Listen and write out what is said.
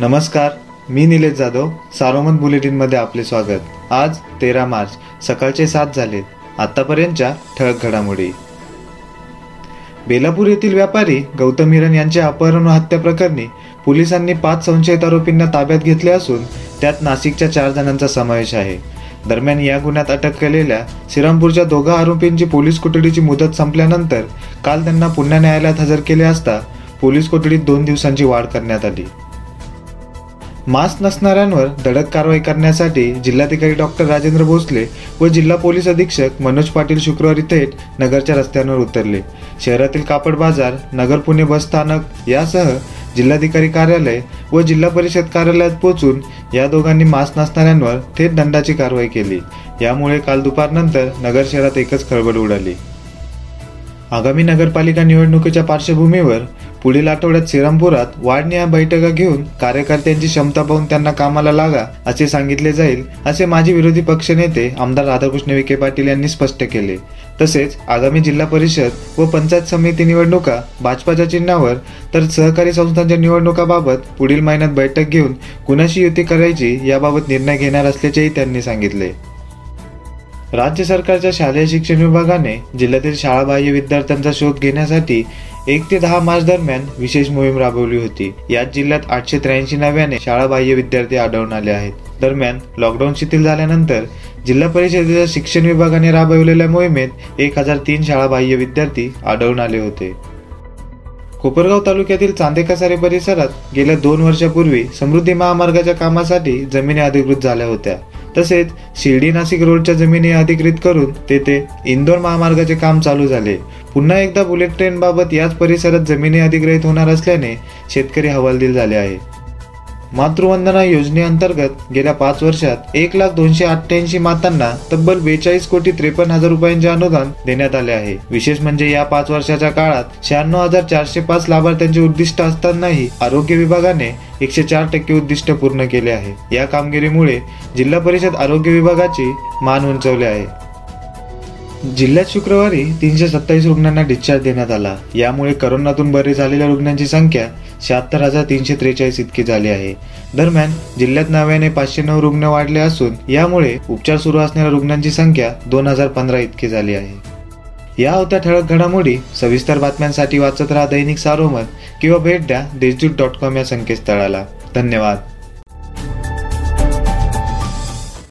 नमस्कार मी निलेश जाधव सारोमत बुलेटिनमध्ये आपले स्वागत. आज तेरा मार्च सकाळचे सात झाले आतापर्यंतच्या ठळक घडामोडी. बेलापूर येथील व्यापारी गौतम हिरण यांच्या अपहरण व हत्या प्रकरणी पोलिसांनी पाच संशयित आरोपींना ताब्यात घेतले असून त्यात नाशिकच्या चार जणांचा समावेश आहे. दरम्यान या गुन्ह्यात अटक केलेल्या श्रीरामपूरच्या दोघा आरोपींची पोलीस कोठडीची मुदत संपल्यानंतर काल त्यांना पुन्हा न्यायालयात हजर केले असता पोलीस कोठडीत दोन दिवसांची वाढ करण्यात आली. मास्क नसणाऱ्यांवर धडक कारवाई करण्यासाठी जिल्हाधिकारी डॉक्टर राजेंद्र भोसले व जिल्हा पोलीस अधीक्षक मनोज पाटील शुक्रवारी थेट नगरच्या रस्त्यांवर उतरले. शहरातील कापड बाजार नगर पुणे बस स्थानक यासह जिल्हाधिकारी कार्यालय व जिल्हा परिषद कार्यालयात पोहोचून या दोघांनी मास्क नसणाऱ्यांवर थेट दंडाची कारवाई केली. यामुळे काल दुपारनंतर नगर शहरात एकच खळबळ उडाली. आगामी नगरपालिका निवडणुकीच्या पार्श्वभूमीवर पुढील आठवड्यात श्रीरामपुरात वाढण्या बैठका घेऊन कार्यकर्त्यांची क्षमता पाहून त्यांना कामाला लागा असे सांगितले जाईल असे माजी विरोधी पक्षनेते आमदार राधाकृष्ण विखे पाटील यांनी स्पष्ट केले. तसेच आगामी जिल्हा परिषद व पंचायत समिती निवडणुका भाजपाच्या चिन्हावर तर सहकारी संस्थांच्या निवडणुकाबाबत पुढील महिन्यात बैठक घेऊन कुणाशी युती करायची याबाबत निर्णय घेणार असल्याचेही त्यांनी सांगितले. राज्य सरकारच्या शालेय शिक्षण विभागाने जिल्ह्यातील शाळाबाह्य विद्यार्थ्यांचा शोध घेण्यासाठी एक ते दहा मार्च दरम्यान विशेष मोहीम राबवली होती. यात जिल्ह्यात आठशे त्र्याऐंशी नव्याने शाळाबाह्य विद्यार्थी आढळून आले आहेत. दरम्यान लॉकडाऊन शिथिल झाल्यानंतर जिल्हा परिषदेच्या शिक्षण विभागाने राबवलेल्या मोहिमेत एक हजार तीन शाळाबाह्य विद्यार्थी आढळून आले होते. कोपरगाव तालुक्यातील चांदेकासारे परिसरात गेल्या दोन वर्षापूर्वी समृद्धी महामार्गाच्या कामासाठी जमिनी अधिकृत झाल्या होत्या. तसेच शिर्डी नाशिक रोडच्या जमिनी अधिकृत करून तेथे इंदोर महामार्गाचे काम चालू झाले. पुन्हा एकदा बुलेट ट्रेन बाबत याच परिसरात जमिनी अधिग्रहित होणार असल्याने शेतकरी हवालदिल झाले आहे मातृवंदना योजनेअंतर्गत गेल्या पाच वर्षात एक लाख दोनशे अठ्ठ्याऐंशी मातांना तब्बल बेचाळीस कोटी त्रेपन्न हजार रुपयांचे अनुदान देण्यात आले आहे. विशेष म्हणजे या पाच वर्षाच्या काळात शहाण्णव हजार चारशे पाच लाभार्थ्यांचे उद्दिष्ट असतानाही आरोग्य विभागाने एकशे चार टक्के उद्दिष्ट पूर्ण केले आहे. या कामगिरीमुळे जिल्हा परिषद आरोग्य विभागाची मान उंचवले आहे. जिल्ह्यात शुक्रवारी तीनशे सत्तावीस रुग्णांना डिस्चार्ज देण्यात आला. यामुळे करोनातून बरे झालेल्या रुग्णांची संख्या शहात्तर हजार तीनशे त्रेचाळीस इतकी झाली आहे. दरम्यान जिल्ह्यात नव्याने पाचशे नऊ रुग्ण वाढले असून यामुळे उपचार सुरू असणाऱ्या रुग्णांची संख्या दोन हजार पंधरा इतकी झाली आहे. या होत्या ठळक घडामोडी सविस्तर बातम्यांसाठी वाचत राहा दैनिक सारोमत किंवा भेट द्या देशदूत डॉट कॉम या संकेतस्थळाला. धन्यवाद.